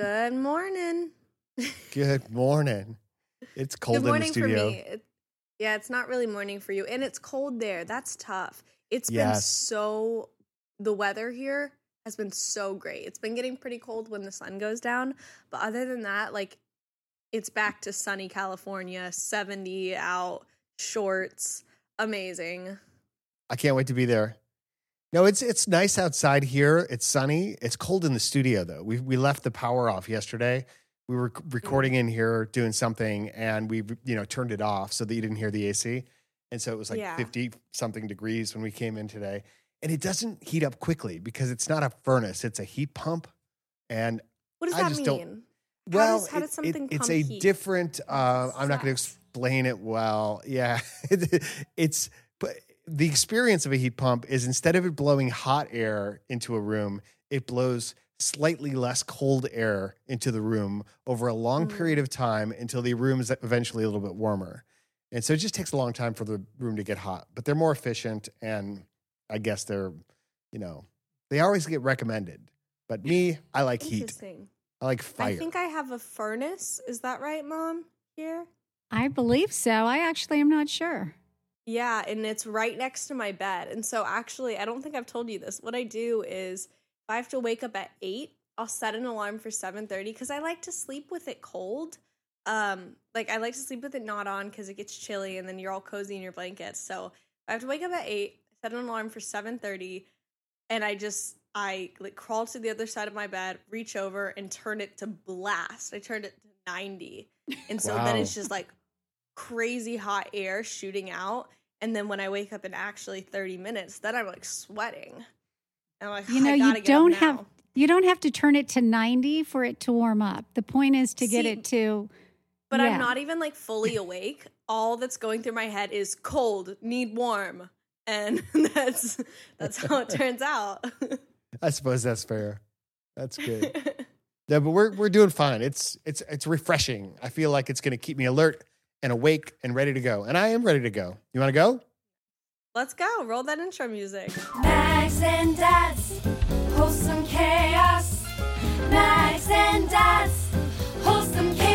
Good morning. Good morning. It's cold Good morning in the studio. for me. It, yeah, it's not really morning for you, and it's cold there. That's tough. It's been so. The weather here has been so great. It's been getting pretty cold when the sun goes down, but other than that, like, it's back to sunny California, seventy out, shorts, amazing. I can't wait to be there. No, it's it's nice outside here. It's sunny. It's cold in the studio though. We we left the power off yesterday. We were recording in here doing something and we you know turned it off so that you didn't hear the AC. And so it was like Yeah. 50 something degrees when we came in today. And it doesn't heat up quickly because it's not a furnace, it's a heat pump. And What does I that just mean? don't- How well, does- how does it- it's a heat? different. Uh, I'm not going to explain it well. Yeah, it's but the experience of a heat pump is instead of it blowing hot air into a room, it blows slightly less cold air into the room over a long Mm. period of time until the room is eventually a little bit warmer. And so it just takes a long time for the room to get hot, but they're more efficient and I guess they're, you know, they always get recommended. But me, I like heat. I like fire. I think I have a furnace. Is that right, Mom? Here. I believe so. I actually am not sure. Yeah, and it's right next to my bed. And so actually, I don't think I've told you this. What I do is if I have to wake up at 8, I'll set an alarm for 7:30 cuz I like to sleep with it cold. Um like I like to sleep with it not on cuz it gets chilly and then you're all cozy in your blankets. So if I have to wake up at 8, set an alarm for 7:30 and I just I like crawl to the other side of my bed, reach over and turn it to blast. I turned it to 90. And so then it's just like crazy hot air shooting out. And then when I wake up in actually 30 minutes, then I'm like sweating. And I'm like, You "Oh, know, I you gotta get up don't have you don't have to turn it to 90 for it to warm up. The point is to get it to But yeah. I'm not even like fully awake. All that's going through my head is cold, need warm. And that's that's how it turns out. I suppose that's fair. That's good. yeah, but we're we're doing fine. It's it's it's refreshing. I feel like it's going to keep me alert and awake and ready to go. And I am ready to go. You want to go? Let's go. Roll that intro music. Mags and Dad's wholesome chaos. Mags and Dad's wholesome chaos.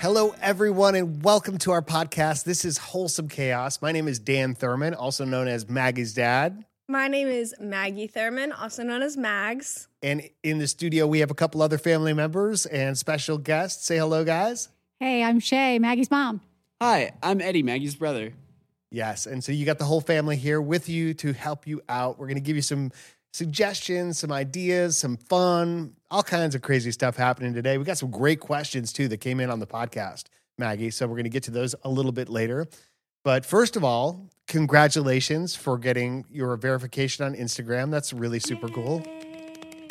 Hello, everyone, and welcome to our podcast. This is Wholesome Chaos. My name is Dan Thurmon, also known as Maggie's dad. My name is Maggie Thurmon, also known as Mags. And in the studio, we have a couple other family members and special guests. Say hello, guys. Hey, I'm Shay, Maggie's mom. Hi, I'm Eddie, Maggie's brother. Yes. And so you got the whole family here with you to help you out. We're going to give you some suggestions, some ideas, some fun, all kinds of crazy stuff happening today. We got some great questions too that came in on the podcast, Maggie. So we're going to get to those a little bit later. But first of all, congratulations for getting your verification on Instagram. That's really super cool.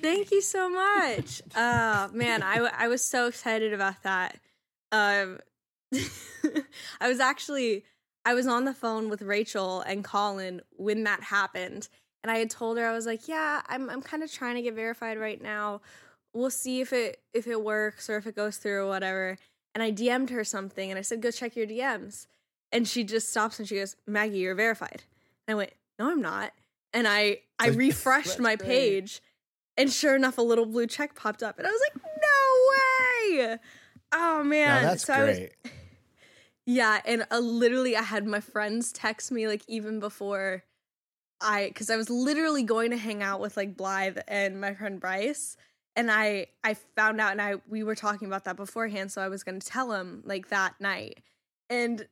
Thank you so much. Uh man, I w- I was so excited about that. Um I was actually I was on the phone with Rachel and Colin when that happened. And I had told her I was like, "Yeah, I'm I'm kind of trying to get verified right now. We'll see if it if it works or if it goes through or whatever." And I DM'd her something and I said, "Go check your DMs." And she just stops and she goes, "Maggie, you're verified." And I went, "No, I'm not." And I I refreshed my great. page and sure enough a little blue check popped up and I was like, "No way!" Oh man, Now that's So I was- great. yeah, and uh, literally, I had my friends text me like even before I, because I was literally going to hang out with like Blythe and my friend Bryce, and I I found out and I we were talking about that beforehand, so I was going to tell him like that night, and the,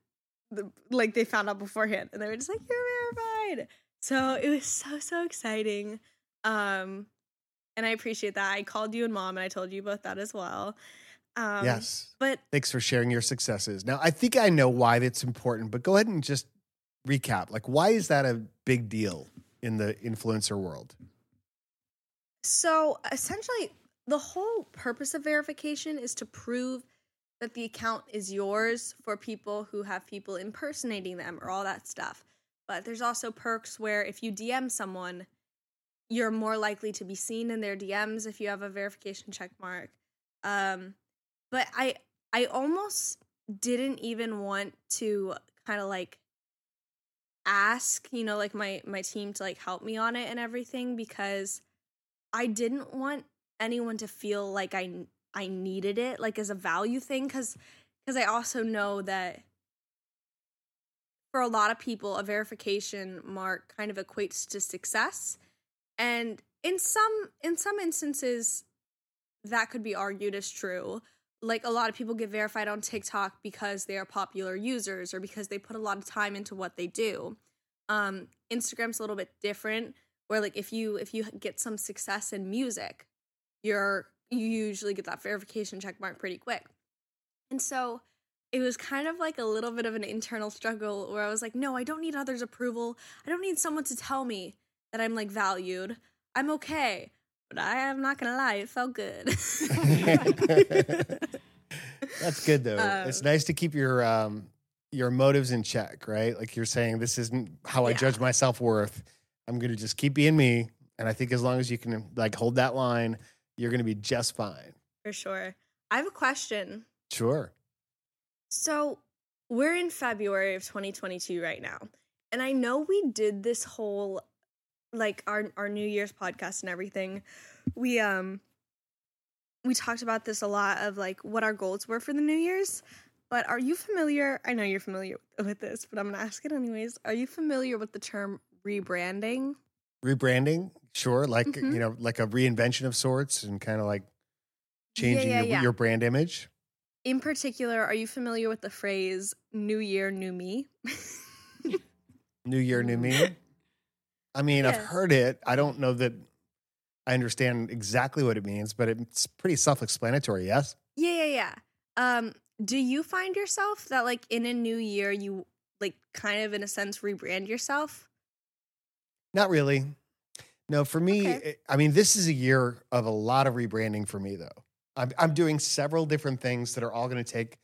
like they found out beforehand, and they were just like you're verified. So it was so so exciting, um, and I appreciate that. I called you and mom, and I told you about that as well. Um, yes. but Thanks for sharing your successes. Now, I think I know why that's important, but go ahead and just recap. Like, why is that a big deal in the influencer world? So essentially, the whole purpose of verification is to prove that the account is yours for people who have people impersonating them or all that stuff. But there's also perks where if you DM someone, you're more likely to be seen in their DMs if you have a verification check mark. Um, but I I almost didn't even want to kind of like ask, you know, like my my team to like help me on it and everything because I didn't want anyone to feel like I I needed it like as a value thing cuz cuz I also know that for a lot of people a verification mark kind of equates to success and in some in some instances that could be argued as true like a lot of people get verified on TikTok because they are popular users or because they put a lot of time into what they do. Um, Instagram's a little bit different, where like if you if you get some success in music, you're you usually get that verification check mark pretty quick. And so it was kind of like a little bit of an internal struggle where I was like, no, I don't need others' approval. I don't need someone to tell me that I'm like valued. I'm okay. But I am not gonna lie, it felt good. That's good though. it's Um, nice to keep your um your motives in check, right? Like you're saying, this isn't how I Yeah. judge my self worth. I'm gonna just keep being me, and I think as long as you can like hold that line, you're gonna be just fine. For sure. I have a question. Sure. So we're in February of 2022 right now. And I know we did this whole like our our New Year's podcast and everything. We um we talked about this a lot of like what our goals were for the New Year's. But are you familiar? I know you're familiar with this, but I'm going to ask it anyways. Are you familiar with the term rebranding? Rebranding, sure. Like Mhm. you know, like a reinvention of sorts, and kind of like changing yeah, your, yeah. your brand image. In particular, are you familiar with the phrase new year, new me? New year, new me. I mean, I've heard it. I don't know that I understand exactly what it means, but it's pretty self-explanatory. Yes. Yeah, yeah, yeah. Um, do you find yourself that like in a new year you like kind of in a sense rebrand yourself? Not really. No, for me, Okay. it- I mean, this is a year of a lot of rebranding for me, though. I'm, I'm doing several different things that are all going to take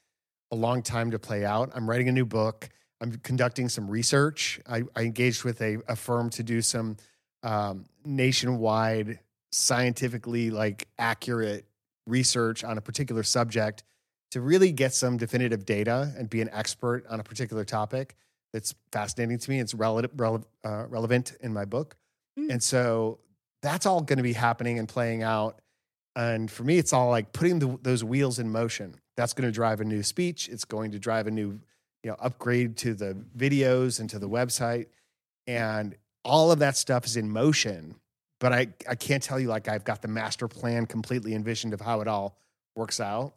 a long time to play out. I'm writing a new book. I'm conducting some research. I, I engaged with a, a firm to do some um, nationwide, scientifically like accurate research on a particular subject to really get some definitive data and be an expert on a particular topic that's fascinating to me. It's relevant, rele- uh, relevant in my book. Mm. And so that's all going to be happening and playing out. And for me, it's all like putting the, those wheels in motion. That's going to drive a new speech. It's going to drive a new, you know, upgrade to the videos and to the website. And all of that stuff is in motion. But I, I can't tell you like I've got the master plan completely envisioned of how it all works out.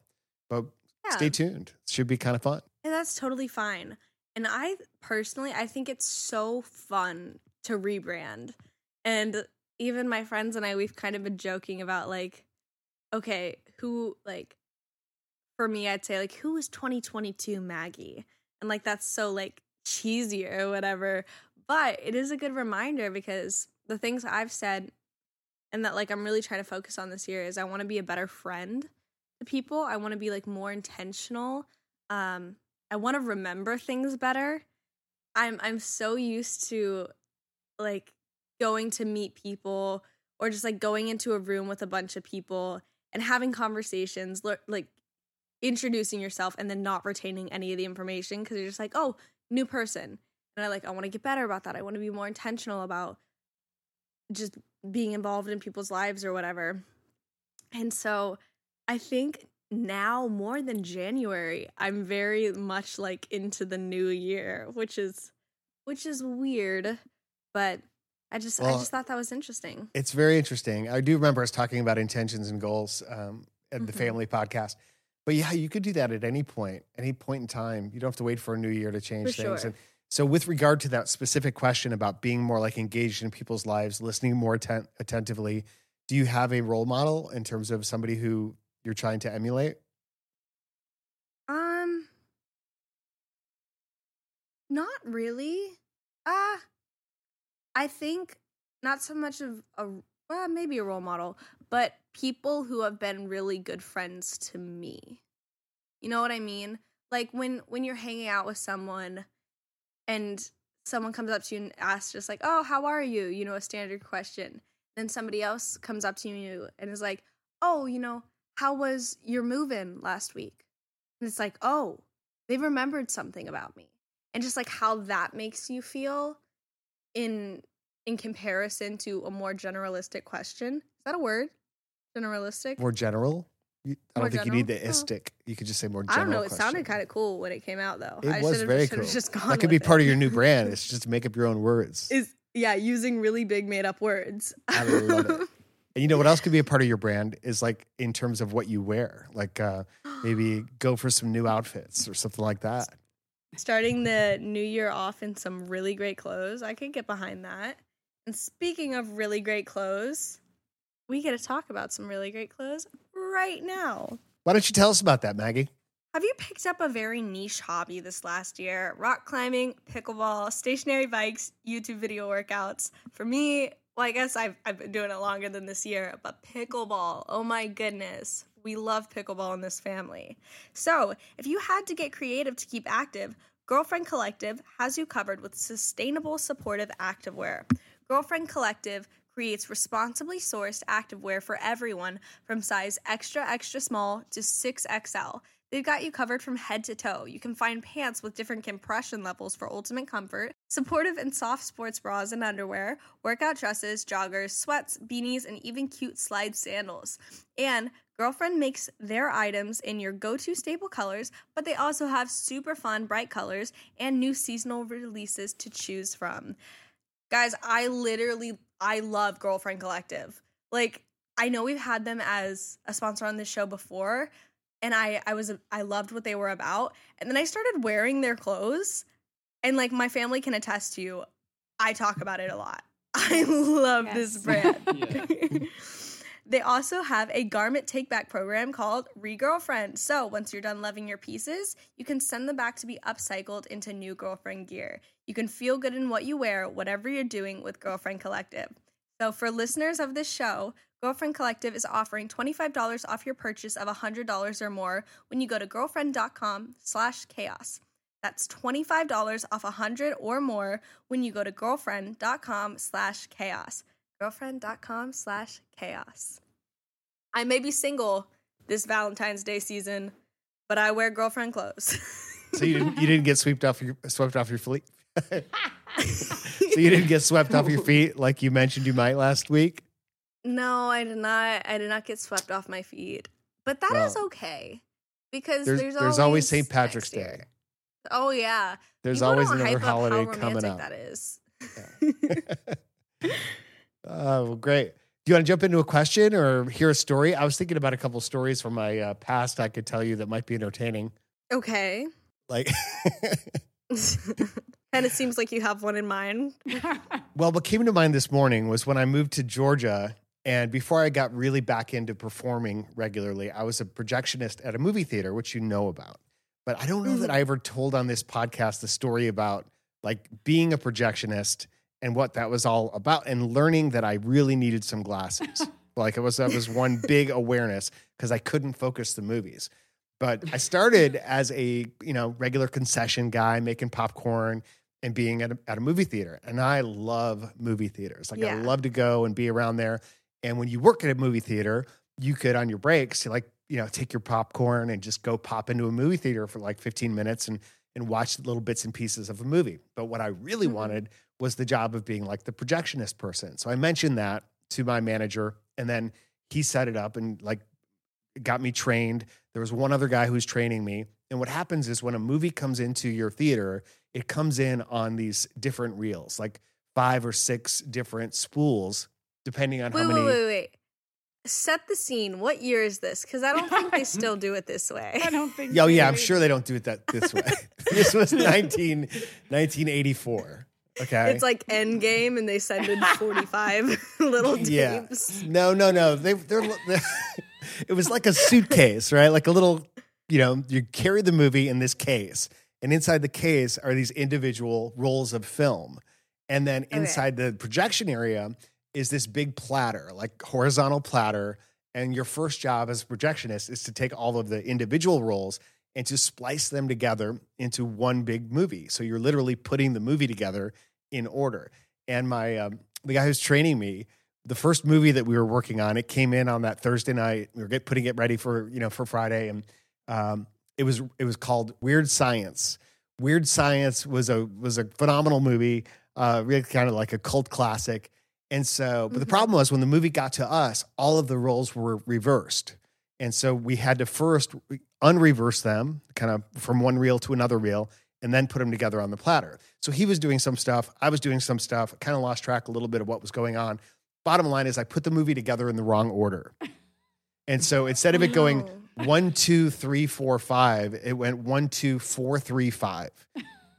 But Yeah. stay tuned. It should be kind of fun. And that's totally fine. And I personally, I think it's so fun to rebrand. And even my friends and I, we've kind of been joking about like, okay, who like for me, I'd say like, who is 2022 Maggie? And like that's so like cheesy or whatever. But it is a good reminder because the things I've said and that like I'm really trying to focus on this year is I want to be a better friend to people. I want to be like more intentional. Um, I want to remember things better. I'm I'm so used to like going to meet people or just like going into a room with a bunch of people and having conversations, like introducing yourself and then not retaining any of the information because you're just like, oh, new person. And I like I want to get better about that. I want to be more intentional about just being involved in people's lives or whatever. And so I think now more than January, I'm very much like into the new year, which is which is weird, but I just I just thought that was interesting. It's very interesting. I do remember us talking about intentions and goals um, at the Mhm. family podcast. But yeah, you could do that at any point, any point in time. You don't have to wait for a new year to change For things. sure. And so, with regard to that specific question about being more like engaged in people's lives, listening more atten- attentively, do you have a role model in terms of somebody who you're trying to emulate? Um not really. Uh I think not so much of a well, maybe a role model, but people who have been really good friends to me. You know what I mean? Like when when you're hanging out with someone and someone comes up to you and asks just like, "Oh, how are you?" You know, a standard question. Then somebody else comes up to you and is like, "Oh, you know, how was your move-in last week?" And it's like, "Oh, they've remembered something about me." And just like how that makes you feel in in comparison to a more generalistic question Is that a word? Generalistic? More general. I More don't think you need the istic. You could just say more general. I don't know. It sounded kind of cool when it came out, though. It I was very cool. Just gone That could be with part of your new brand. It's just make up your own words. Is yeah, using really big made up words. I love it. And you know what else could be a part of your brand is like in terms of what you wear. Like uh, maybe go for some new outfits or something like that. Starting the new year off in some really great clothes. I could get behind that. And speaking of really great clothes, we get to talk about some really great clothes right now. Why don't you tell us about that, Maggie? Have you picked up a very niche hobby this last year? Rock climbing, pickleball, stationary bikes, YouTube video workouts. For me, well, I guess I've, I've been doing it longer than this year, but pickleball, oh my goodness. We love pickleball in this family. So, if you had to get creative to keep active, Girlfriend Collective has you covered with sustainable, supportive activewear. Girlfriend Collective creates responsibly sourced activewear for everyone from size extra, extra small to 6XL. They've got you covered from head to toe. You can find pants with different compression levels for ultimate comfort, supportive and soft sports bras and underwear, workout dresses, joggers, sweats, beanies, and even cute slide sandals. And Girlfriend makes their items in your go to staple colors, but they also have super fun, bright colors and new seasonal releases to choose from. Guys, I literally I love Girlfriend Collective. Like I know we've had them as a sponsor on this show before, and I I was I loved what they were about. And then I started wearing their clothes, and like my family can attest to you, I talk about it a lot. I love this brand. Yeah. They also have a garment take back program called Regirlfriend. So once you're done loving your pieces, you can send them back to be upcycled into new girlfriend gear. You can feel good in what you wear, whatever you're doing with Girlfriend Collective. So for listeners of this show, Girlfriend Collective is offering $25 off your purchase of $100 or more when you go to girlfriend.com slash chaos. That's $25 off 100 or more when you go to girlfriend.com slash chaos. Girlfriend.com slash chaos. I may be single this Valentine's Day season, but I wear girlfriend clothes. So you didn't you didn't get swept off your swept off your feet. so you didn't get swept off your feet like you mentioned you might last week. no, I did not. I did not get swept off my feet, but that is Well, okay because There's there's, there's always St. Patrick's year. Day. Oh yeah, There's People always another hype up holiday coming up. That is. Oh, well, great. Do you want to jump into a question or hear a story? I was thinking about a couple stories from my uh, past I could tell you that might be entertaining. okay. Like, and it seems like you have one in mind. well, what came to mind this morning was when I moved to Georgia. And before I got really back into performing regularly, I was a projectionist at a movie theater, which you know about. But I don't know that I ever told on this podcast the story about like being a projectionist and what that was all about and learning that I really needed some glasses. like it was that was one big awareness because I couldn't focus the movies. But I started as a, you know, regular concession guy making popcorn and being at a, at a movie theater. And I love movie theaters. Like I love to go and be around there. And when you work at a movie theater, you could on your breaks, like, you know, take your popcorn and just go pop into a movie theater for like 15 minutes and and watch little bits and pieces of a movie. But what I really Mhm. wanted was the job of being like the projectionist person. So I mentioned that to my manager and then he set it up and like got me trained. There was one other guy who was training me. And what happens is when a movie comes into your theater, it comes in on these different reels, like five or six different spools, depending on Wait, how many. wait, wait. wait. Set the scene. What year is this? Because I don't think they still do it this way. I don't think. Yeah, oh, yeah, I'm sure they don't do it that this way. this was 19, 1984. Okay. It's like Endgame, and they send in 45 little Yeah. tapes. No, no, no. They, they're, they it was like a suitcase, right? Like a little, you know, you carry the movie in this case, and inside the case are these individual rolls of film. And then Okay. inside the projection area is this big platter, like horizontal platter. And your first job as a projectionist is to take all of the individual rolls and to splice them together into one big movie. So you're literally putting the movie together in order. And my um, the guy who's training me, the first movie that we were working on, it came in on that Thursday night. We were get, putting it ready for you know for Friday, and um, it was it was called Weird Science. Weird Science was a was a phenomenal movie, uh, really kind of like a cult classic. And so, but the Mhm. problem was when the movie got to us, all of the rolls were reversed. And so we had to first unreverse them, kind of from one reel to another reel, and then put them together on the platter. So he was doing some stuff, I was doing some stuff, kind of lost track a little bit of what was going on. Bottom line is, I put the movie together in the wrong order. And so instead of it going Oh. one, two, three, four, five, it went one, two, four, three, five.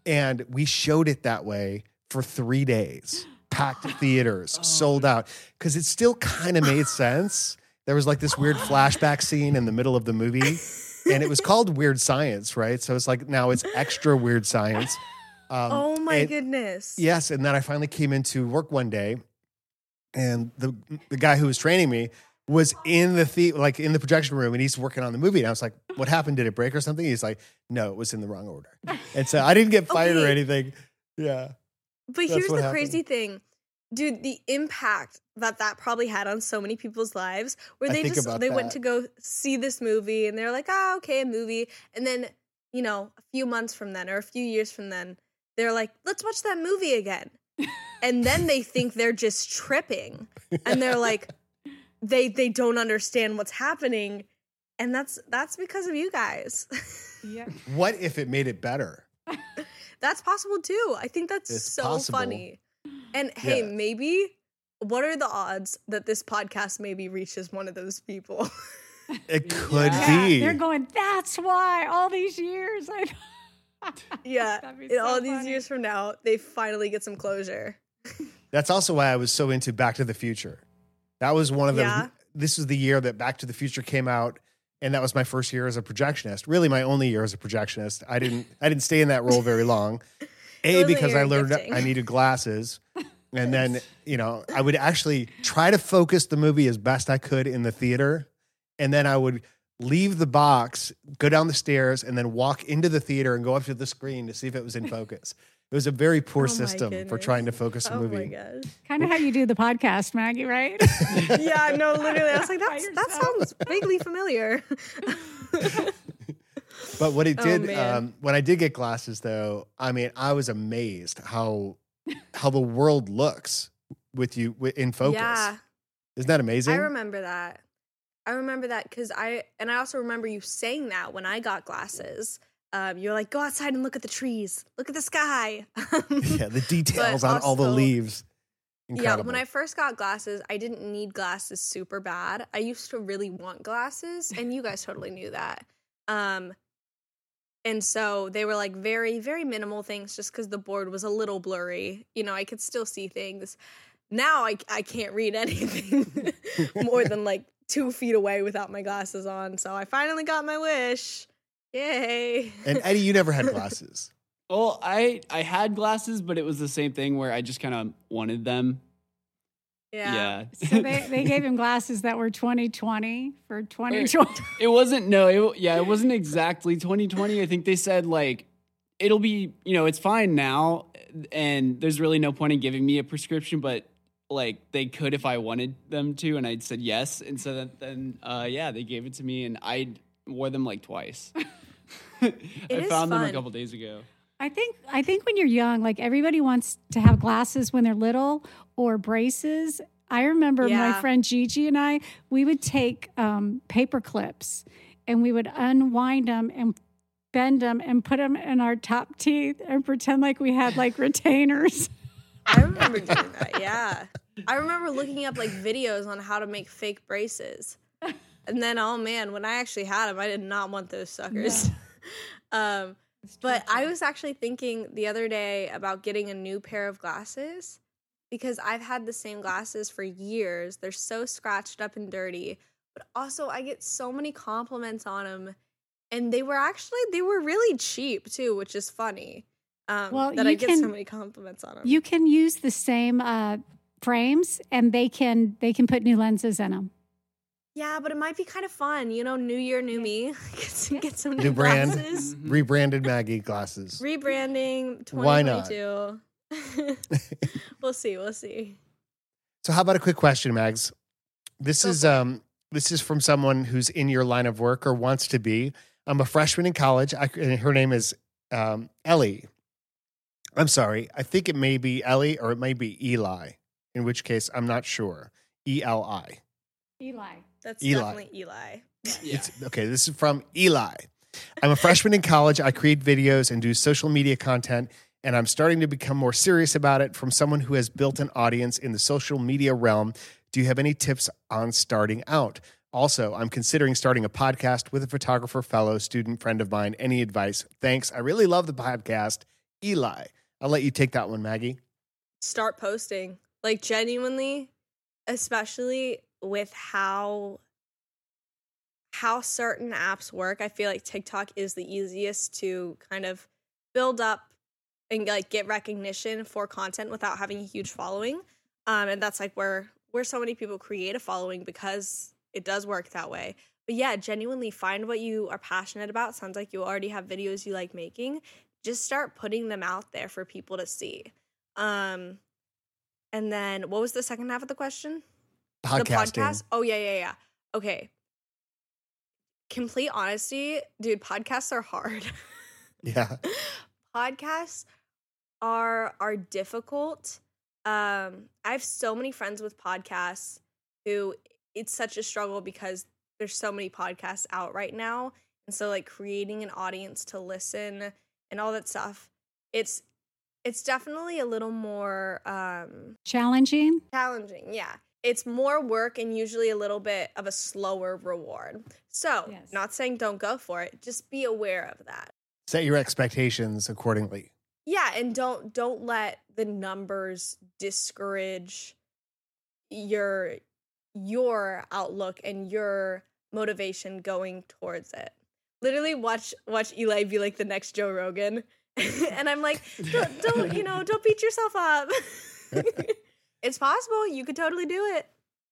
And we showed it that way for three days, packed theaters, oh. sold out, because it still kind of made sense. There was like this weird flashback scene in the middle of the movie, and it was called Weird Science, right? So it's like now it's extra weird science. Um, oh my and- goodness. Yes, and then I finally came into work one day, and the the guy who was training me was in the the like in the projection room, and he's working on the movie. And I was like, "What happened? Did it break or something?" He's like, "No, it was in the wrong order." And so I didn't get fired or anything. Yeah, But That's here's the happened. crazy thing. Dude, the impact that that probably had on so many people's lives where they just about they went to go see this movie and they're like, "Oh, okay, a movie." And then, you know, a few months from then or a few years from then, they're like, "Let's watch that movie again." and then they think they're just tripping and they're like they they don't understand what's happening and that's that's because of you guys. Yeah. what if it made it better? That's possible too. I think that's It's so possible. funny. And hey, Yeah. maybe what are the odds that this podcast maybe reaches one of those people? It could Yeah, be. They're going, that's why all these years I yeah. In so all these years from now, they finally get some closure. That's also why I was so into Back to the Future. That was one of the. Yeah. This was the year that Back to the Future came out, and that was my first year as a projectionist. Really, my only year as a projectionist. I didn't. I didn't stay in that role very long. A wasn't because I learned gifting. I needed glasses, and then you know I would actually try to focus the movie as best I could in the theater, and then I would leave the box, go down the stairs, and then walk into the theater and go up to the screen to see if it was in focus. It was a very poor Oh my system for trying to focus a Oh my movie. gosh. kind of how you do the podcast, Maggie, right? Yeah, no, literally. I was like, By That's, that sounds vaguely familiar. But what it Oh, did, man. um, when I did get glasses, though, I mean, I was amazed how how the world looks with you in focus. Yeah. Isn't that amazing? I remember that. I remember that because I and I also remember you saying that when I got glasses. Um, you're like, go outside and look at the trees, look at the sky. yeah, the details on all the also- leaves. yeah, when I first got glasses, I didn't need glasses super bad. I used to really want glasses, and you guys totally knew that. Um, and so they were like very, very minimal things just because the board was a little blurry. You know, I could still see things. Now I, I can't read anything more than like two feet away without my glasses on. So I finally got my wish. Yay. and Eddie, you never had glasses. Well, I I had glasses, but it was the same thing where I just kind of wanted them. Yeah. Yeah. so they, they gave him glasses that were 2020 for 2020. it wasn't no, it, yeah, it wasn't exactly 2020. I think they said like it'll be, you know, it's fine now and there's really no point in giving me a prescription, but like they could if I wanted them to and I said yes and so that, then uh yeah, they gave it to me and I wore them like twice. I found them a couple days ago. I think I think when you're young, like everybody wants to have glasses when they're little or braces. I remember my friend Gigi and I, we would take um, paper clips and we would unwind them and bend them and put them in our top teeth and pretend like we had like retainers. I remember doing that. Yeah. I remember looking up like videos on how to make fake braces. And then, oh man, when I actually had them, I did not want those suckers. um, but I was actually thinking the other day about getting a new pair of glasses because I've had the same glasses for years. They're so scratched up and dirty, but also I get so many compliments on them. And they were actually they were really cheap too, which is funny. Um, Well, that I get so can- many compliments on them. You can use the same uh, frames and they can they can put new lenses in them. Yeah, but it might be kind of fun, you know. New year, new me. get, some, get some new, New brand. glasses. Mhm. Rebranded Maggie glasses. Rebranding. Why not? 2022. we'll see. We'll see. So how about a quick question, Mags? This Go is um this is from someone who's in your line of work or wants to be. I'm a freshman in college. I, and her name is um, Ellie. I'm sorry. I think it may be Ellie or it may be Eli. in which case I'm not sure. E L I. Eli. That's Eli. definitely Eli. Yeah. It's okay. This is from Eli. I'm a freshman in college. I create videos and do social media content, and I'm starting to become more serious about it from someone who has built an audience in the social media realm. Do you have any tips on starting out? Also, I'm considering starting a podcast with a photographer, fellow student friend of mine. Any advice? Thanks. I really love the podcast. Eli. I'll let you take that one, Maggie. Start posting. Like genuinely, especially with how how certain apps work. I feel like TikTok is the easiest to kind of build up and like get recognition for content without having a huge following. Um, and that's like where where so many people create a following because it does work that way. But yeah, genuinely find what you are passionate about. Sounds like you already have videos you like making. Just start putting them out there for people to see. Um, and then what was the second half of the question? Podcasting. The podcast? Oh yeah, yeah, yeah. Okay. Complete honesty, dude, podcasts are hard. Yeah. podcasts are are difficult. Um, I have so many friends with podcasts who it's such a struggle because there's so many podcasts out right now. And so like creating an audience to listen and all that stuff, it's it's definitely a little more um Challenging. challenging yeah it's more work and usually a little bit of a slower reward. So Yes. not saying don't go for it just be aware of that. Set your expectations accordingly. yeah and don't don't let the numbers discourage your your outlook and your motivation going towards it. Literally watch watch eli be like the next joe rogan. And i'm like don't, don't you know don't beat yourself up it's possible you could totally do it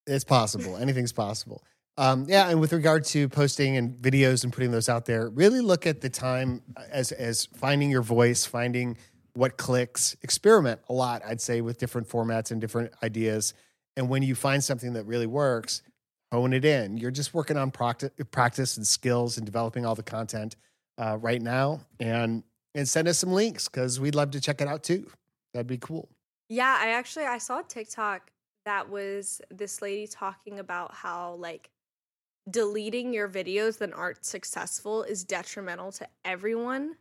It's possible. Anything's possible. Um, yeah, and with regard to posting and videos and putting those out there, really look at the time as as finding your voice, finding what clicks. Experiment a lot, I'd say, with different formats and different ideas. And when you find something that really works, hone it in. You're just working on practice, practice and skills and developing all the content uh, right now. And and send us some links because we'd love to check it out too. That'd be cool. Yeah, I actually I saw TikTok that was this lady talking about how like deleting your videos that aren't successful is detrimental to everyone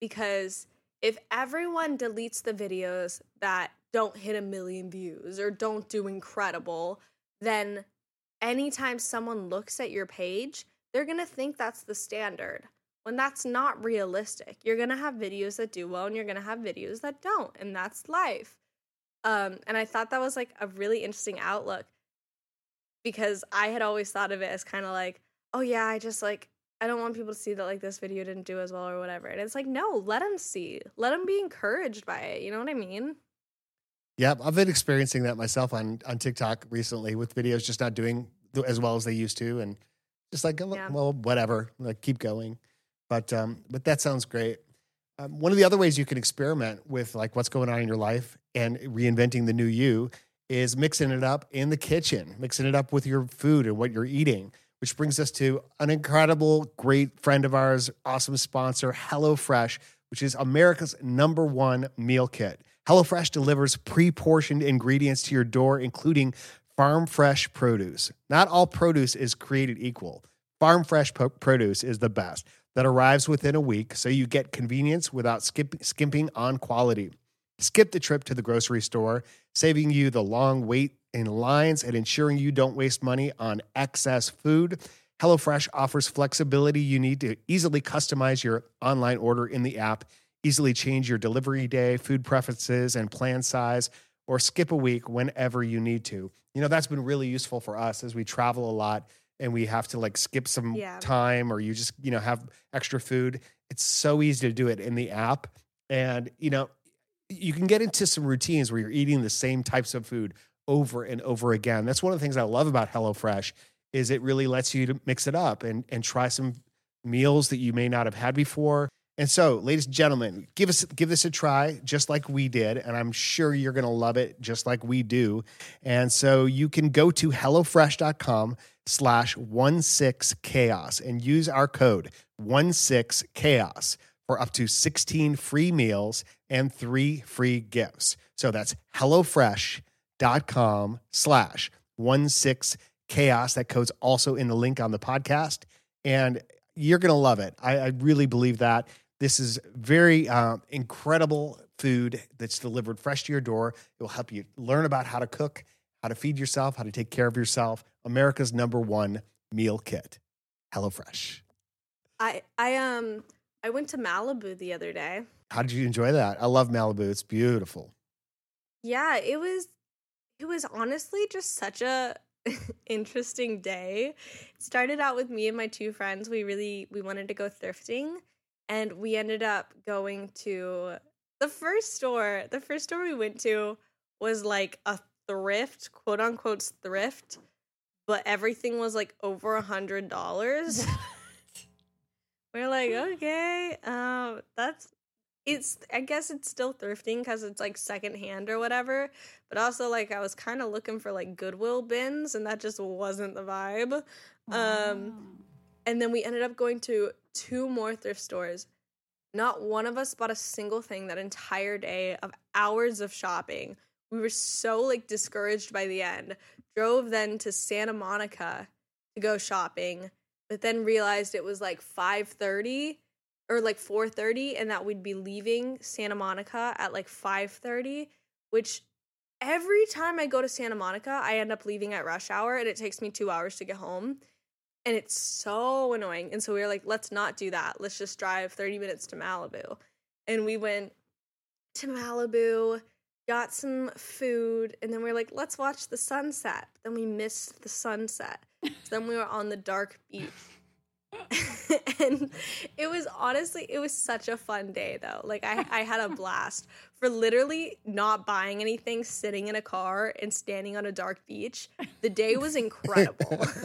because if everyone deletes the videos that don't hit a million views or don't do incredible, then anytime someone looks at your page, they're to think that's the standard when that's not realistic. You're to have videos that do well and you're to have videos that don't, and that's life. Um, and I thought that was like a really interesting outlook because I had always thought of it as kind of like, oh yeah, I just like I don't want people to see that like this video didn't do as well or whatever. And it's like, no, let them see, let them be encouraged by it. You know what I mean? Yeah, I've been experiencing that myself on on TikTok recently with videos just not doing as well as they used to, and just like, oh, Yeah. well, whatever, like keep going. But um, but that sounds great. Um, one of the other ways you can experiment with like what's going on in your life and reinventing the new you is mixing it up in the kitchen, mixing it up with your food and what you're eating. Which brings us to an incredible, great friend of ours, awesome sponsor, HelloFresh, which is America's number one meal kit. HelloFresh delivers pre portioned ingredients to your door, including farm fresh produce. Not all produce is created equal. Farm fresh po- produce is the best that arrives within a week, so you get convenience without skip- skimping on quality. Skip the trip to the grocery store, saving you the long wait in lines and ensuring you don't waste money on excess food. HelloFresh offers flexibility you need to easily customize your online order in the app, easily change your delivery day, food preferences, and plan size, or skip a week whenever you need to. You know, that's been really useful for us as we travel a lot and we have to like skip some Yeah. time or you just, you know, have extra food. It's so easy to do it in the app. And, you know, you can get into some routines where you're eating the same types of food over and over again. That's one of the things I love about HelloFresh is it really lets you to mix it up and and try some meals that you may not have had before. And so, ladies and gentlemen, give us give this a try just like we did, and I'm sure you're going to love it just like we do. And so you can go to hellofresh.com slash 16 chaos and use our code 16 chaos for up to 16 free meals and three free gifts. So that's hellofresh.com/slash one six chaos. That code's also in the link on the podcast. And you're going to love it. I, I really believe that. This is very uh, incredible food that's delivered fresh to your door. It will help you learn about how to cook, how to feed yourself, how to take care of yourself. America's number one meal kit, HelloFresh. I I um I went to Malibu the other day. How did you enjoy that? I love Malibu. It's beautiful. Yeah, it was it was honestly just such a interesting day. It started out with me and my two friends. We really we wanted to go thrifting and we ended up going to the first store. The first store we went to was like a thrift, quote unquote thrift, but everything was like over a hundred dollars. We're like, okay, um, that's it's. I guess it's still thrifting because it's like secondhand or whatever. But also, like, I was kind of looking for like Goodwill bins, and that just wasn't the vibe. Um, and then we ended up going to two more thrift stores. Not one of us bought a single thing that entire day of hours of shopping. We were so like discouraged by the end. Drove then to Santa Monica to go shopping, but then realized it was like 5:30 or like 4:30 and that we'd be leaving Santa Monica at like 5:30, which every time I go to Santa Monica, I end up leaving at rush hour and it takes me 2 hours to get home and it's so annoying. And so we were like, let's not do that. Let's just drive 30 minutes to Malibu. And we went to Malibu, got some food, and then we are like, let's watch the sunset. Then we missed the sunset. So then we were on the dark beach. and it was honestly it was such a fun day though like I, I had a blast for literally not buying anything sitting in a car and standing on a dark beach the day was incredible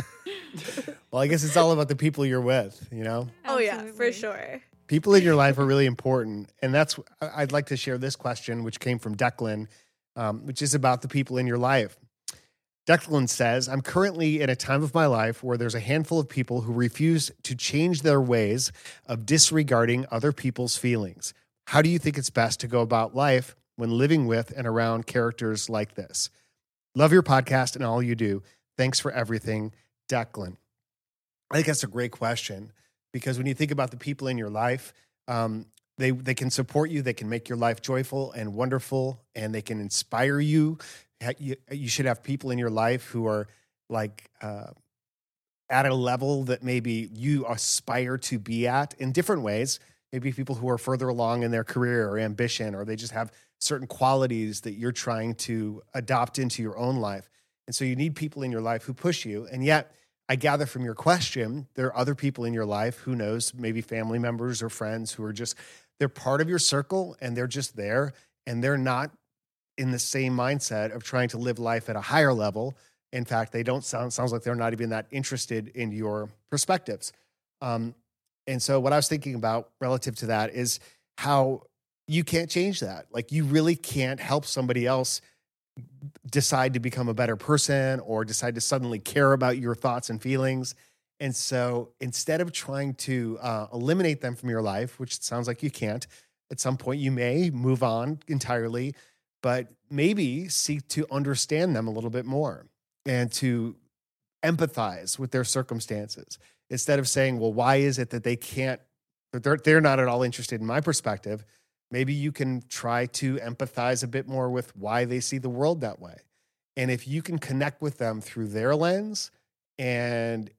Well, I guess it's all about the people you're with, you know? oh yeah for sure People in your life are really important. And that's, I- I'd like to share this question, which came from Declan, um, which is about the people in your life. Declan says, I'm currently in a time of my life where there's a handful of people who refuse to change their ways of disregarding other people's feelings. How do you think it's best to go about life when living with and around characters like this? Love your podcast and all you do. Thanks for everything, Declan. I think that's a great question because when you think about the people in your life, um, they they can support you, they can make your life joyful and wonderful, and they can inspire you. You, you should have people in your life who are like uh, at a level that maybe you aspire to be at in different ways. Maybe people who are further along in their career or ambition, or they just have certain qualities that you're trying to adopt into your own life. And so you need people in your life who push you. And yet, I gather from your question, there are other people in your life, who knows, maybe family members or friends who are just, they're part of your circle and they're just there and they're not in the same mindset of trying to live life at a higher level. In fact, they don't sound, sounds like they're not even that interested in your perspectives. Um, and so, what I was thinking about relative to that is how you can't change that. Like, you really can't help somebody else decide to become a better person or decide to suddenly care about your thoughts and feelings. And so instead of trying to uh, eliminate them from your life, which sounds like you can't, at some point you may move on entirely, but maybe seek to understand them a little bit more and to empathize with their circumstances instead of saying, well, why is it that they can't, they're, they're not at all interested in my perspective? maybe you can try to empathize a bit more with why they see the world that way. And if you can connect with them through their lens and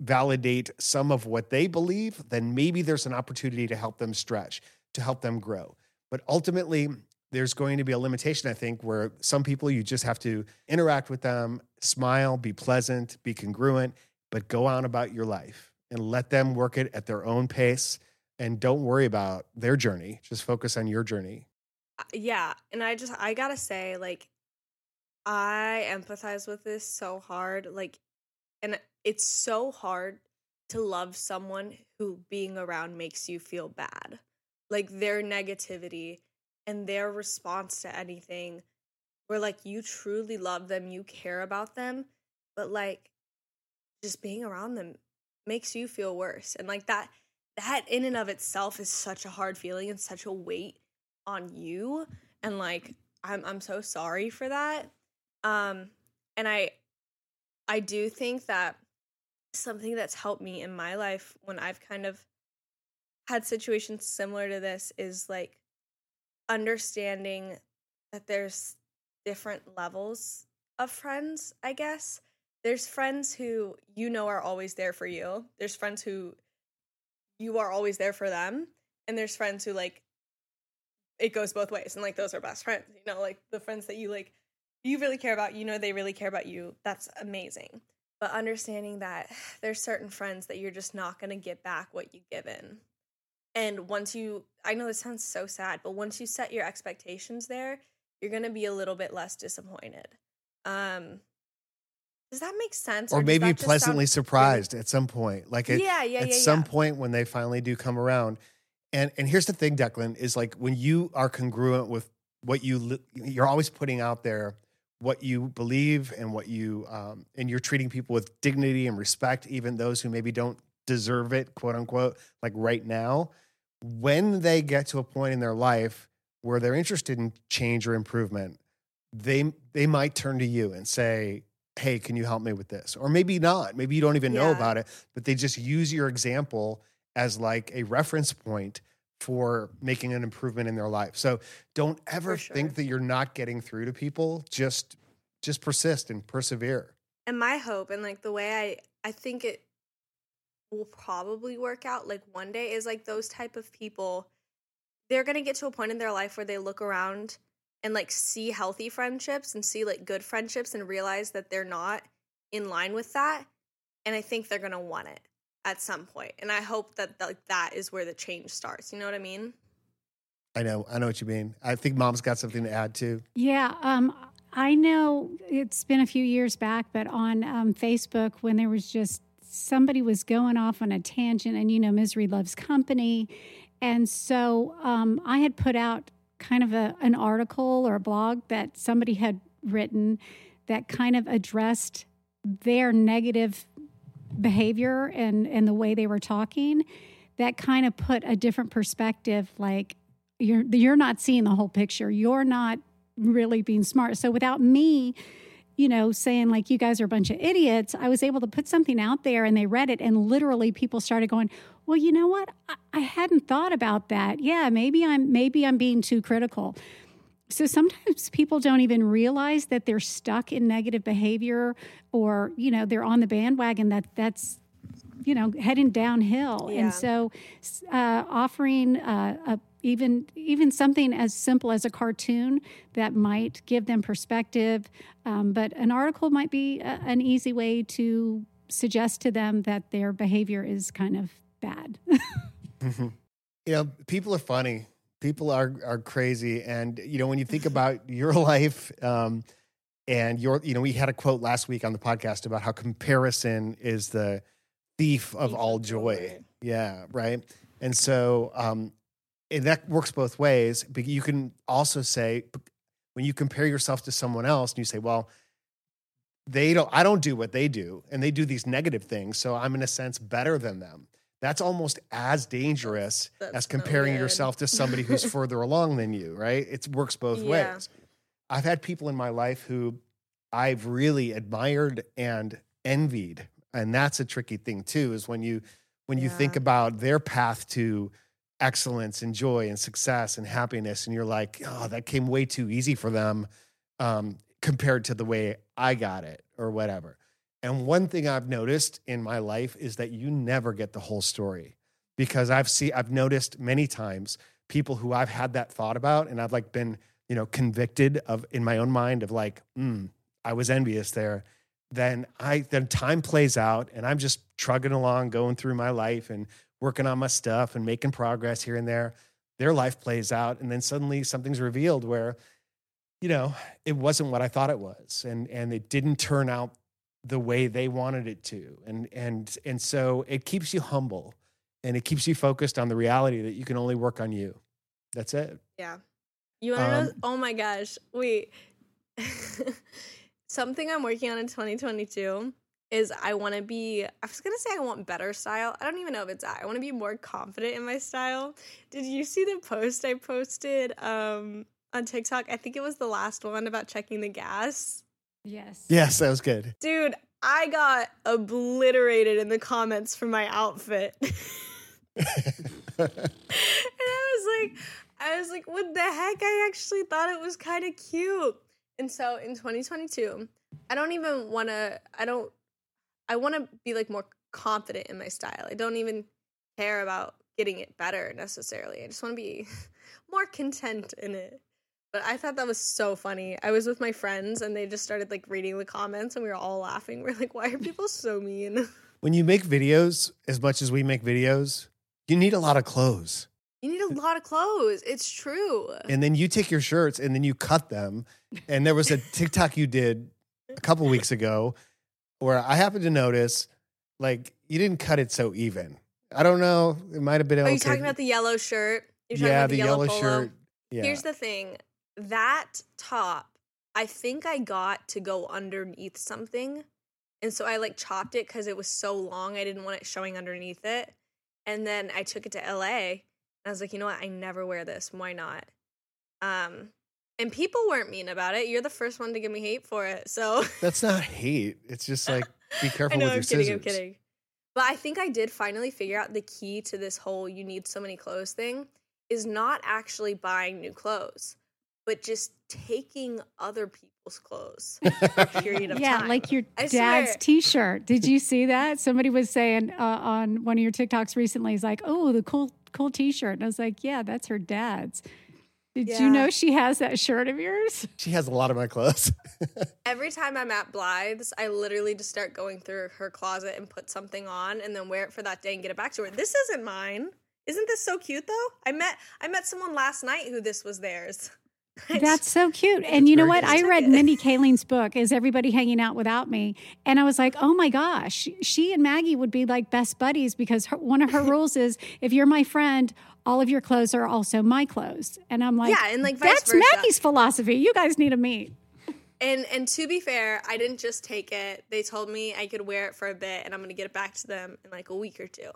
validate some of what they believe, then maybe there's an opportunity to help them stretch, to help them grow. But ultimately, there's going to be a limitation, I think, where some people you just have to interact with them, smile, be pleasant, be congruent, but go on about your life and let them work it at their own pace and don't worry about their journey. Just focus on your journey. Uh, yeah and i just i gotta say like i empathize with this so hard like and it's so hard to love someone who being around makes you feel bad like their negativity and their response to anything where like you truly love them you care about them but like just being around them makes you feel worse and like that that in and of itself is such a hard feeling and such a weight on you and like I'm I'm so sorry for that Um, and I, I do think that something that's helped me in my life when I've kind of had situations similar to this is like understanding that there's different levels of friends, I guess. There's friends who you know are always there for you. There's friends who you are always there for them. And there's friends who like it goes both ways. And like those are best friends, you know, like the friends that you like you really care about, you know they really care about you. That's amazing. But understanding that there's certain friends that you're just not going to get back what you given. And once you I know this sounds so sad, but once you set your expectations there, you're going to be a little bit less disappointed. Um does that make sense? or does maybe just sound pleasantly surprised at some point. Like at, yeah, yeah, at yeah, some point when they finally do come around. And and here's the thing, Declan, is like when you are congruent with what you you're always putting out there what you believe and what you um, and you're treating people with dignity and respect, even those who maybe don't deserve it, quote unquote, like right now. When they get to a point in their life where they're interested in change or improvement, they they might turn to you and say, "Hey, can you help me with this?" Or maybe not. Maybe you don't even know about it, but they just use your example as like a reference point for making an improvement in their life. So don't ever For think that you're not getting through to people. Just just persist and persevere. and my hope and like the way i i think it will probably work out like one day is like those type of people they're gonna get to a point in their life where they look around and like see healthy friendships and see like good friendships and realize that they're not in line with that and i think they're gonna want it at some point. point and i hope that like that is where the change starts you know what i mean I know, I know what you mean. I think mom's got something to add too. Yeah, um, I know it's been a few years back, but on um, Facebook, when there was just somebody was going off on a tangent, and you know, misery loves company, and so um, I had put out kind of a, an article or a blog that somebody had written that kind of addressed their negative behavior and and the way they were talking that kind of put a different perspective like you're you're not seeing the whole picture. You're not really being smart. So without me you know saying like you guys are a bunch of idiots i was able to put something out there and they read it and literally people started going well you know what i, I hadn't thought about that yeah maybe i'm maybe i'm being too critical so sometimes people don't even realize that they're stuck in negative behavior or, you know, they're on the bandwagon that that's, you know, heading downhill. Yeah. And so uh, offering uh, a, even even something as simple as a cartoon that might give them perspective, um, but an article might be a, an easy way to suggest to them that their behavior is kind of bad. you know, people are funny. People are are crazy, and you know when you think about your life, um, and your, you know, we had a quote last week on the podcast about how comparison is the thief of all joy. joy. Yeah, right. And so, um, and that works both ways. But you can also say when you compare yourself to someone else, and you say, well. They don't. I don't do what they do, and they do these negative things. So I'm in a sense better than them. That's almost as dangerous That's as comparing good. yourself to somebody who's further along than you, right? It works both Yeah. ways. I've had people in my life who I've really admired and envied, and that's a tricky thing too. Is when you when you think about their path to excellence and joy and success and happiness, and you're like, oh, that came way too easy for them um, compared to the way I got it or whatever. And one thing I've noticed in my life is that you never get the whole story because I've seen I've noticed many times people who I've had that thought about and I've like been, you know, convicted of in my own mind of like, mm, I was envious there. Then I then time plays out and I'm just trugging along, going through my life and working on my stuff and making progress here and there. Their life plays out and then suddenly something's revealed where you know, it wasn't what I thought it was and and it didn't turn out the way they wanted it to. And and and so it keeps you humble and it keeps you focused on the reality that you can only work on you. That's it. Yeah. You want to know? Um, Oh my gosh. Wait. Something I'm working on in 2022 is I want to be, I was going to say I want better style. I don't even know if it's that. I want to be more confident in my style. Did you see the post I posted um, on TikTok? I think it was the last one about checking the gas. Yes. Yes, that was good. Dude, I got obliterated in the comments for my outfit. and I was like, I was like, what the heck? I actually thought it was kind of cute. And so in 2022, I don't even want to, I don't, I want to be like more confident in my style. I don't even care about getting it better necessarily. I just want to be more content in it. But I thought that was so funny. I was with my friends and they just started like reading the comments and we were all laughing. We're like, why are people so mean? when you make videos, as much as we make videos, you need a lot of clothes. You need a lot of clothes. It's true. And then you take your shirts and then you cut them. And there was a TikTok you did a couple weeks ago where I happened to notice like you didn't cut it so even. I don't know. It might have been Are okay. you talking about the yellow shirt? Yeah, about the, yellow, polo? shirt. Yeah. Here's the thing that top, I think I got to go underneath something. And so I like chopped it because it was so long. I didn't want it showing underneath it. And then I took it to LA and I was like, you know what? I never wear this. Why not? Um, and people weren't mean about it. You're the first one to give me hate for it. So That's not hate. It's just like be careful I know, with I'm your kidding, scissors. I'm kidding. But I think I did finally figure out the key to this whole you need so many clothes thing is not actually buying new clothes, but just taking other people's clothes for a period of Yeah, time. like your I dad's swear. T-shirt. Did you see that? Somebody was saying uh, on one of your TikToks recently, "Is like, oh, the cool, cool T-shirt." And I was like, "Yeah, that's her dad's." Did Yeah. you know she has that shirt of yours? She has a lot of my clothes. Every time I'm at Blythe's, I literally just start going through her closet and put something on and then wear it for that day and get it back to her. This isn't mine. Isn't this so cute though? I met I met someone last night who this was theirs. That's so cute. And you know what? I read. Mindy Kaling's book, Is Everybody Hanging Out Without Me? And I was like, oh my gosh, she and Maggie would be like best buddies because her, one of her rules is if you're my friend, all of your clothes are also my clothes. And I'm like, Yeah, and, like, that's versa. Maggie's philosophy. You guys need to meet. And and to be fair, I didn't just take it. They told me I could wear it for a bit, and I'm gonna get it back to them in like a week or two.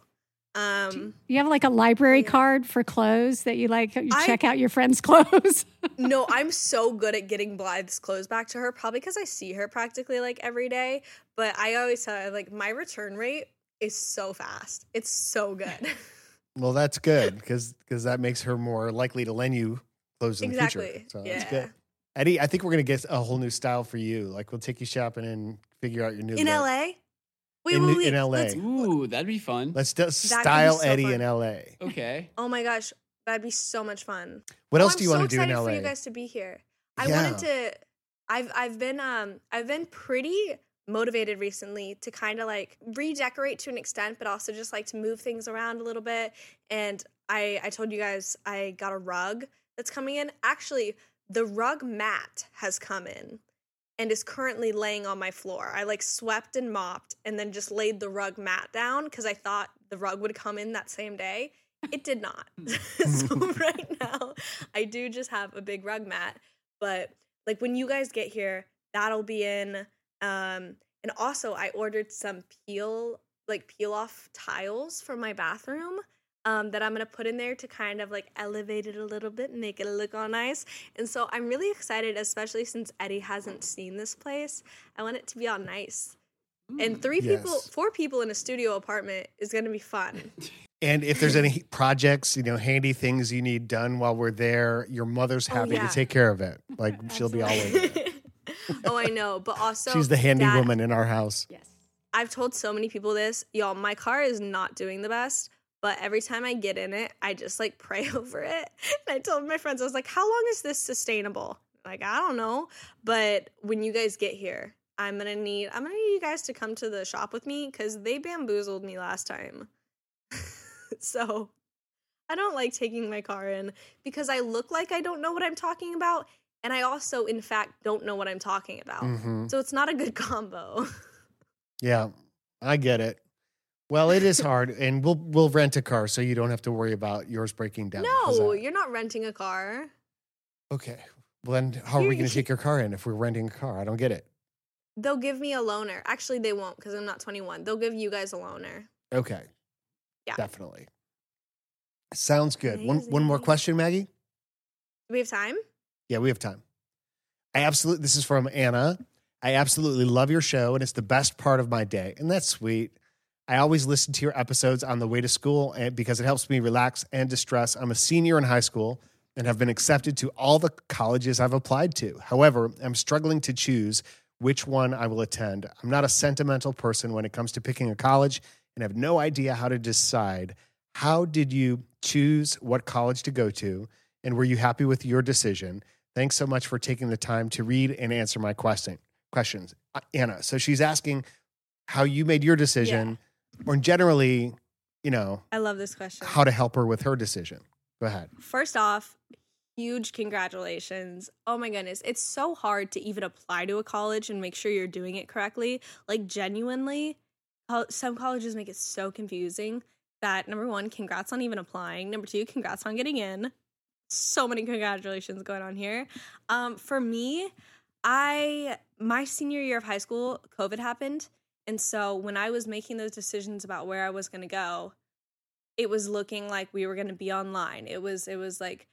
Um, You have like a library Yeah. card for clothes that you like, you I- check out your friends' clothes. no, I'm so good at getting Blythe's clothes back to her, probably because I see her practically like every day. But I always tell her like my return rate is so fast. It's so good. well, that's good because because that makes her more likely to lend you clothes in the future. Exactly. So that's good. Eddie, I think we're gonna get a whole new style for you. Like we'll take you shopping and figure out your new in look. LA. Wait, In- wait, wait. in LA. Let's- Ooh, that'd be fun. Let's do, style so Eddie fun. in LA. Okay. oh my gosh, that'd be so much fun. What Oh, else do you want to do in excited LA? For you guys to be here. I Yeah. wanted to. I've I've been um I've been pretty motivated recently to kind of like redecorate to an extent, but also just like to move things around a little bit. And I I told you guys I got a rug that's coming in. Actually, the rug mat has come in and is currently laying on my floor. I like swept and mopped and then just laid the rug mat down because I thought the rug would come in that same day. It did not. so right now, I do just have a big rug mat, but like when you guys get here, that'll be in. Um, and also, I ordered some peel like peel off tiles for my bathroom. Um, that I'm gonna put in there to kind of like elevate it a little bit, and make it look all nice. And so I'm really excited, especially since Eddie hasn't seen this place. I want it to be all nice. And three people, four people in a studio apartment is gonna be fun. And if there's any projects, you know, handy things you need done while we're there, your mother's Oh, happy yeah. to take care of it. Like she'll be all over it. oh, I know, but also She's the handy Dad, woman in our house. yes. I've told so many people this, y'all. My car is not doing the best, but every time I get in it, I just like pray over it. And I told my friends, I was like, "How long is this sustainable?" Like, I don't know, but when you guys get here, I'm gonna need I'm gonna need you guys to come to the shop with me because they bamboozled me last time. so I don't like taking my car in because I look like I don't know what I'm talking about, and I also, in fact, don't know what I'm talking about. hmm So it's not a good combo. Yeah, I get it. Well, it is hard, and we'll we'll rent a car so you don't have to worry about yours breaking down. No, you're not renting a car. Okay. Well, then how are we going to take your car in if we're renting a car? I don't get it. They'll give me a loaner. Actually, they won't because I'm not 21. They'll give you guys a loaner. Okay. Yeah. Definitely. Sounds good. One one more question, Maggie. Do we have time? Yeah, we have time. I absolutely. This is from Anna. I absolutely love your show, and it's the best part of my day. And that's sweet. I always listen to your episodes on the way to school because it helps me relax and distress. I'm a senior in high school and have been accepted to all the colleges I've applied to. However, I'm struggling to choose which one I will attend. I'm not a sentimental person when it comes to picking a college and have no idea how to decide. How did you choose what college to go to? And were you happy with your decision? Thanks so much for taking the time to read and answer my question questions. Uh, Anna, so she's asking how you made your decision or generally, you know, I love this question. how to help her with her decision. Go ahead. First off, huge congratulations. Oh my goodness. It's so hard to even apply to a college and make sure you're doing it correctly. Like, genuinely, some colleges make it so confusing that number one, congrats on even applying. Number two, congrats on getting in. So many congratulations going on here. Um, for me, I, my senior year of high school, COVID happened. And so when I was making those decisions about where I was going to go, it was looking like we were going to be online. It was it was like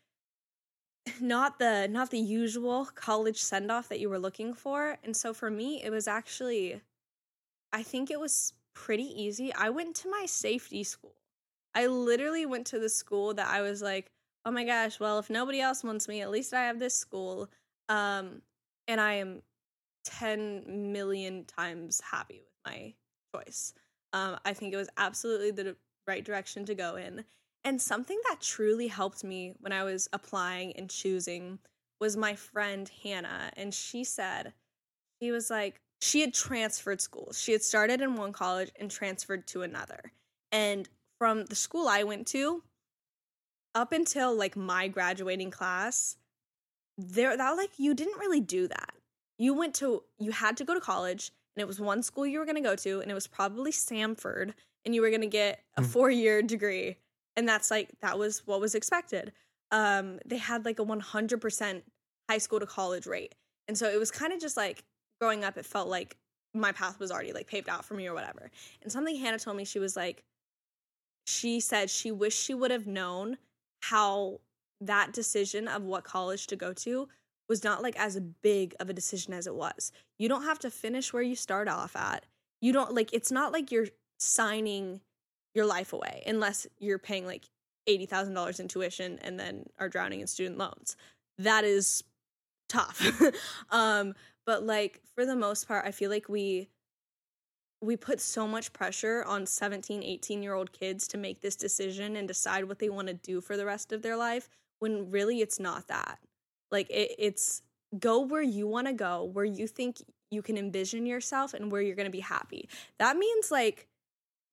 not the not the usual college send off that you were looking for. And so for me, it was actually I think it was pretty easy. I went to my safety school. I literally went to the school that I was like, "Oh my gosh, well, if nobody else wants me, at least I have this school." Um and I am 10 million times happy with my choice. Um, I think it was absolutely the right direction to go in. And something that truly helped me when I was applying and choosing was my friend Hannah. And she said, she was like, she had transferred schools. She had started in one college and transferred to another. And from the school I went to, up until like my graduating class, there that like you didn't really do that. You went to you had to go to college and it was one school you were going to go to and it was probably Samford and you were going to get a Mm. 4-year degree and that's like that was what was expected. Um they had like a 100% high school to college rate. And so it was kind of just like growing up it felt like my path was already like paved out for me or whatever. And something Hannah told me she was like she said she wished she would have known how that decision of what college to go to was not like as big of a decision as it was. You don't have to finish where you start off at. You don't like it's not like you're signing your life away unless you're paying like $80,000 in tuition and then are drowning in student loans. That is tough. um but like for the most part I feel like we we put so much pressure on 17 18 year old kids to make this decision and decide what they want to do for the rest of their life when really it's not that like it, it's go where you want to go where you think you can envision yourself and where you're going to be happy. That means like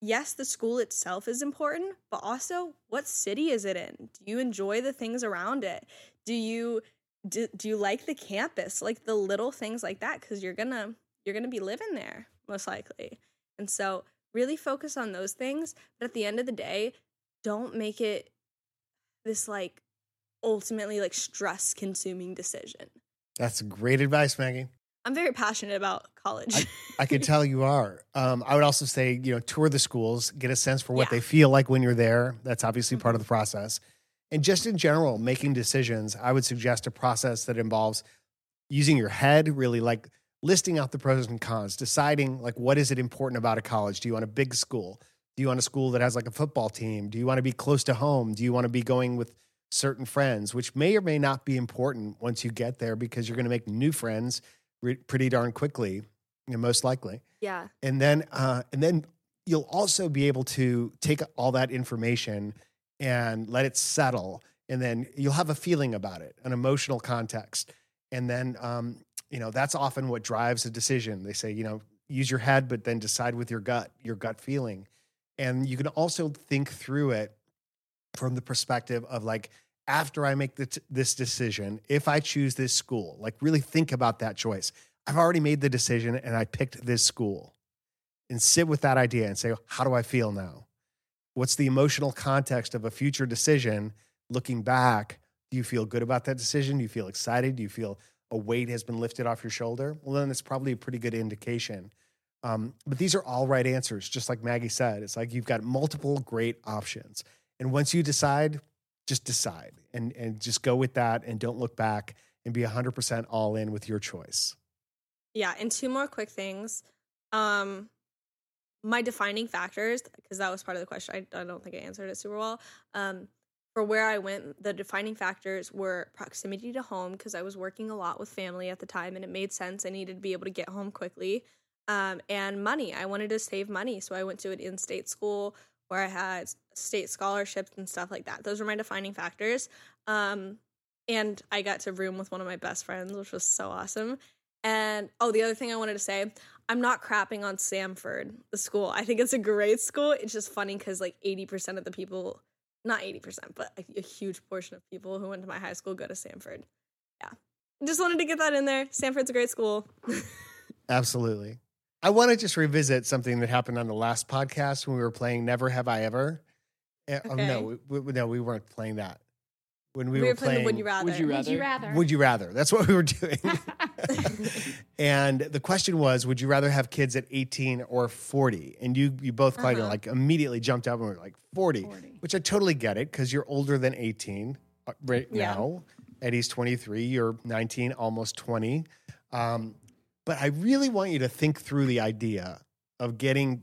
yes the school itself is important but also what city is it in? Do you enjoy the things around it? Do you do, do you like the campus? Like the little things like that because you're gonna you're gonna be living there most likely. And so really focus on those things but at the end of the day don't make it this like ultimately like stress consuming decision That's great advice, Maggie. i'm very passionate about college I can tell you are. Um, I would also say, you know, tour the schools, get a sense for what Yeah. they feel like when you're there. That's obviously part of the process. And just in general, making decisions, I would suggest a process that involves using your head, really like listing out the pros and cons, deciding like what is it important about a college? Do you want a big school? Do you want a school that has like a football team? Do you want to be close to home? Do you want to be going with certain friends, which may or may not be important once you get there because you're going to make new friends re- pretty darn quickly, you know, most likely. Yeah. And then uh, and then you'll also be able to take all that information and let it settle and then you'll have a feeling about it an emotional context. And then um, you know that's often what drives a decision. They say you know use your head but then decide with your gut your gut feeling. And you can also think through it from the perspective of like after i make this decision if i choose this school like really think about that choice. I've already made the decision and i picked this school and sit with that idea and say how do i feel now? What's the emotional context of a future decision? Looking back do you feel good about that decision? Do you feel excited? Do you feel a weight has been lifted off your shoulder? Well then it's probably a pretty good indication. Um, but these are all right answers. Just like maggie said it's like you've got multiple great options and once you decide just decide and and just go with that and don't look back and be 100% all in with your choice Yeah, and two more quick things. Um, my defining factors, because that was part of the question. I, I don't think I answered it super well. Um, for where I went, the defining factors were proximity to home because I was working a lot with family at the time, and it made sense. I needed to be able to get home quickly. Um, and money. I wanted to save money, so I went to an in-state school where I had state scholarships and stuff like that. Those were my defining factors. Um, and I got to room with one of my best friends, which was so awesome. And oh, the other thing I wanted to say, I'm not crapping on Samford, the school. I think it's a great school. It's just funny because like 80% of the people, not 80%, but a, a huge portion of people who went to my high school go to Samford. Yeah. Just wanted to get that in there. Samford's a great school. Absolutely. I want to just revisit something that happened on the last podcast when we were playing Never Have I Ever. Eh, oh, no, we, we- no, we weren't playing that. When we, we, were, were playing, the Would You Rather. Would you Would rather? you rather? Would you rather? That's what we were doing. and the question was, would you rather have kids at 18 or 40? And you you both kind of Uh-huh. like immediately jumped up and were like 40, 40. which I totally get it because you're older than 18 uh, right Yeah. now. Eddie's 23, you're 19, almost 20. Um, but I really want you to think through the idea of getting,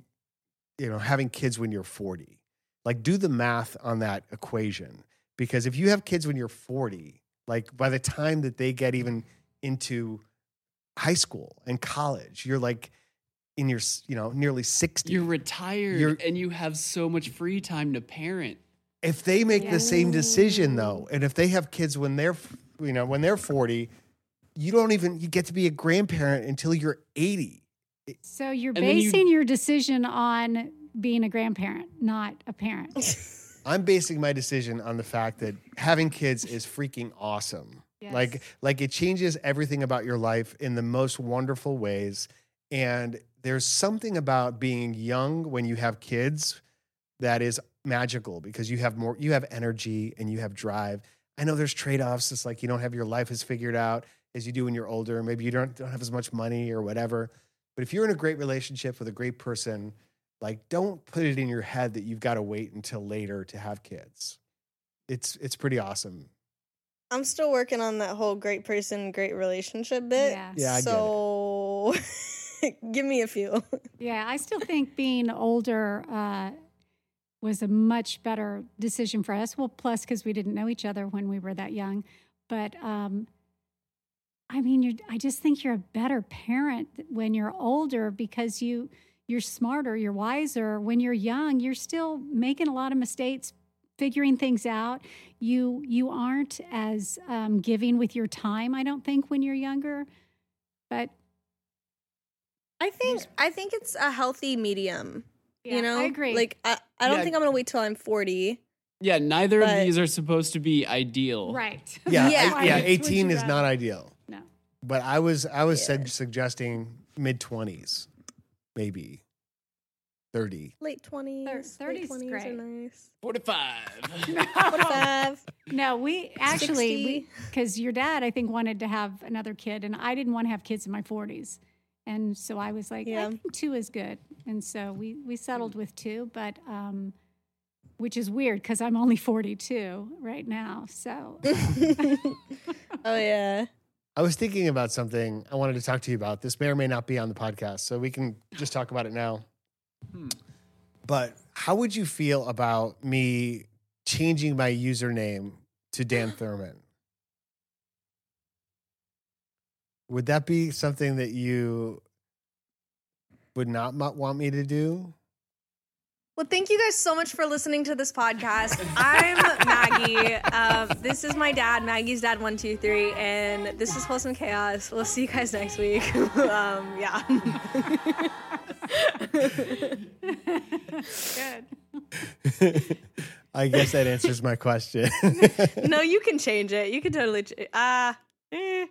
you know, having kids when you're 40. Like, do the math on that equation. Because if you have kids when you're 40, like by the time that they get even into high school and college, you're like in your, you know, nearly 60. You're retired You're- and you have so much free time to parent. if they make the same decision though, and if they have kids when they're, you know, when they're 40, you don't even, you get to be a grandparent until you're 80. So you're And then you- basing your decision on being a grandparent, not a parent. I'm basing my decision on the fact that having kids is freaking awesome. Yes. Like like it changes everything about your life in the most wonderful ways and there's something about being young when you have kids that is magical because you have more you have energy and you have drive. I know there's trade-offs it's like you don't have your life as figured out as you do when you're older maybe you don't don't have as much money or whatever. But if you're in a great relationship with a great person, like don't put it in your head that you've got to wait until later to have kids. It's it's pretty awesome. I'm still working on that whole great person, great relationship bit. Yeah. Yeah, I get it. so give me a few. Yeah, I still think being older uh, was a much better decision for us. Well, plus because we didn't know each other when we were that young, but um, I mean, you're, I just think you're a better parent when you're older because you you're smarter, you're wiser. When you're young, you're still making a lot of mistakes, figuring things out. You you aren't as um, giving with your time. I don't think when you're younger, but I think I think it's a healthy medium. yeah, you know, I agree. Like I, I don't Yeah. think I'm gonna wait till I'm 40. Yeah, neither But- of these are supposed to be ideal. right. Yeah, Yeah. I- yeah. Eighteen is not ideal, No. But I was I was Yeah. said, suggesting mid twenties, maybe thirty. Late 20s. Thirties great. Are nice. Forty five. Forty five. No, we actually because your dad I think wanted to have another kid, and I didn't want to have kids in my forties, and so I was like, Yeah. I think two is good, and so we we settled with two, but um, which is weird because I'm only forty two right now, so oh yeah. I was thinking about something I wanted to talk to you about. This may or may not be on the podcast, so we can just talk about it now. Hmm. But how would you feel about me changing my username to Dan Thurmon? Would that be something that you would not want me to do? Well, thank you guys so much for listening to this podcast. I'm Maggie. Um, this is my dad, Maggie's dad, one, two, three, and this is Wholesome Chaos. We'll see you guys next week. um, yeah. good. I guess that answers my question. no, you can change it. You can totally. Ch- uh, eh,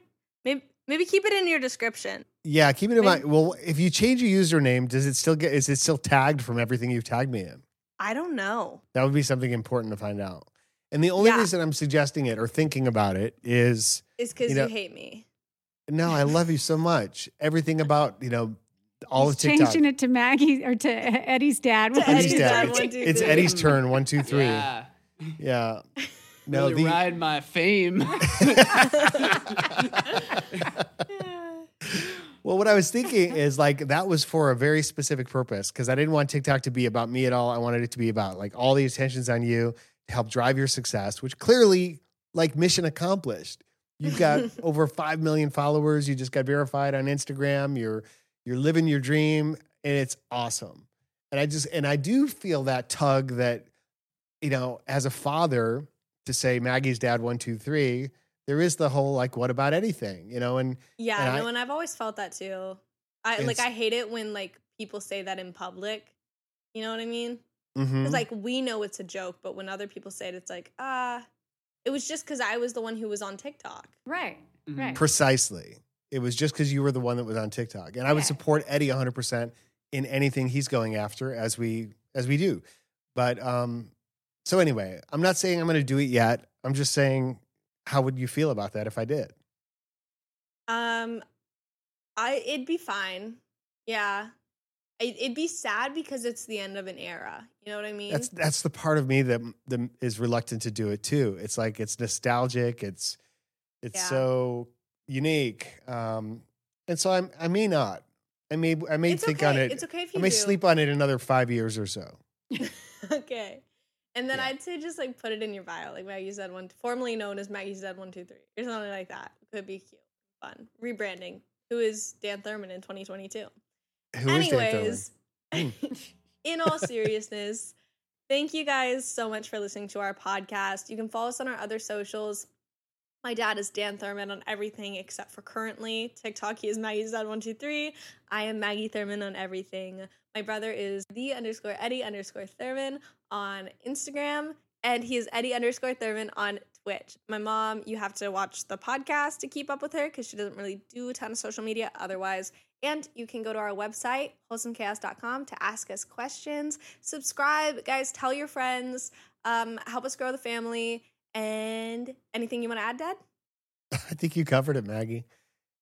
maybe maybe keep it in your description. yeah, keep it in Maybe- mind. Well, if you change your username, does it still get? Is it still tagged from everything you've tagged me in? I don't know. That would be something important to find out. And the only Yeah. reason I'm suggesting it or thinking about it is It's because You you, hate me. no, I love you so much. Everything about you know all He's of TikTok. changing it to Maggie or to Eddie's dad. To Eddie's Eddie's dad. dad, It's, one, two, it's. Eddie's turn. One, two, three. Yeah. Yeah. No, really the, ride my fame. Well, what I was thinking is like that was for a very specific purpose because I didn't want TikTok to be about me at all. I wanted it to be about like all the attention's on you to help drive your success, which clearly, like, mission accomplished. You've got over five million followers. You just got verified on Instagram. You're you're living your dream, and it's awesome. And I just and I do feel that tug that you know, as a father, to say Maggie's dad one two three. There is the whole like, what about anything, you know? And Yeah, And I- no, and I've always felt that too. I like I hate it when like people say that in public. You know what I mean? Mhm. It's like we know it's a joke, but when other people say it, it's like, ah, it was just because I was the one who was on TikTok. Right. Mhm. Right. Precisely. It was just because you were the one that was on TikTok, and I would support Eddie 100 percent in anything he's going after, as we as we do. But um, so anyway, I'm not saying I'm going to do it yet. I'm just saying, how would you feel about that if I did? Um, I it'd be fine. Yeah, it, it'd be sad because it's the end of an era. You know what I mean? That's that's the part of me that that is reluctant to do it too. It's like it's nostalgic. It's it's Yeah. so unique. Um, and so I'm I may not. I may I may it's think okay. on it. It's okay if I you may do. sleep on it another five years or so. okay. And then Yeah. I'd say just like put it in your bio, like Maggie said one, formerly known as Maggie said one two three, or something like that. Could be cute, fun rebranding. Who is Dan Thurmon in 2022? Who is Dan Thurmon? Anyways, hmm. in all seriousness, thank you guys so much for listening to our podcast. You can follow us on our other socials. My dad is Dan Thurmon on everything except for currently. TikTok, he is Maggie's dad one two three. I am Maggie Thurmon on everything. My brother is the underscore Eddie underscore Thurmon on Instagram, and he is Eddie underscore Thurmon on Twitch. My mom, you have to watch the podcast to keep up with her because she doesn't really do a ton of social media otherwise. And you can go to our website, wholesomechaos.com, to ask us questions. Subscribe, guys, tell your friends, um, help us grow the family. And anything you want to add, Dad? I think you covered it, Maggie.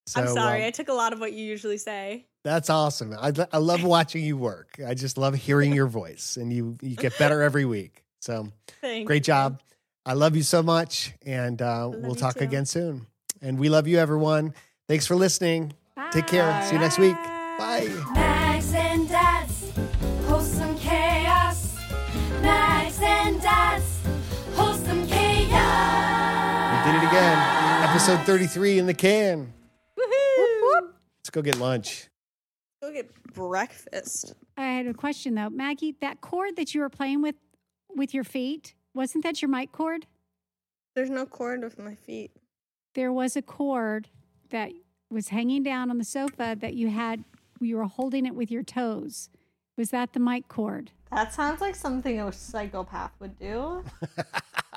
So, I'm sorry, um, I took a lot of what you usually say. that's awesome. I, I love watching you work. I just love hearing your voice, and you you get better every week. So Thank great job. I love you so much, and uh, we'll talk too. again soon. And we love you, everyone. Thanks for listening. Take care. See you next week. Bye. Mags and Dad's wholesome chaos. Mags and Dad's wholesome chaos. We did it again. Episode 33 in the can. Woohoo! Let's go get lunch. Go get breakfast. I had a question though, Maggie. That cord that you were playing with with your feet wasn't that your mic cord? There's no cord with my feet. There was a cord that was hanging down on the sofa that you had. You were holding it with your toes. Was that the mic cord? That sounds like something a psychopath would do.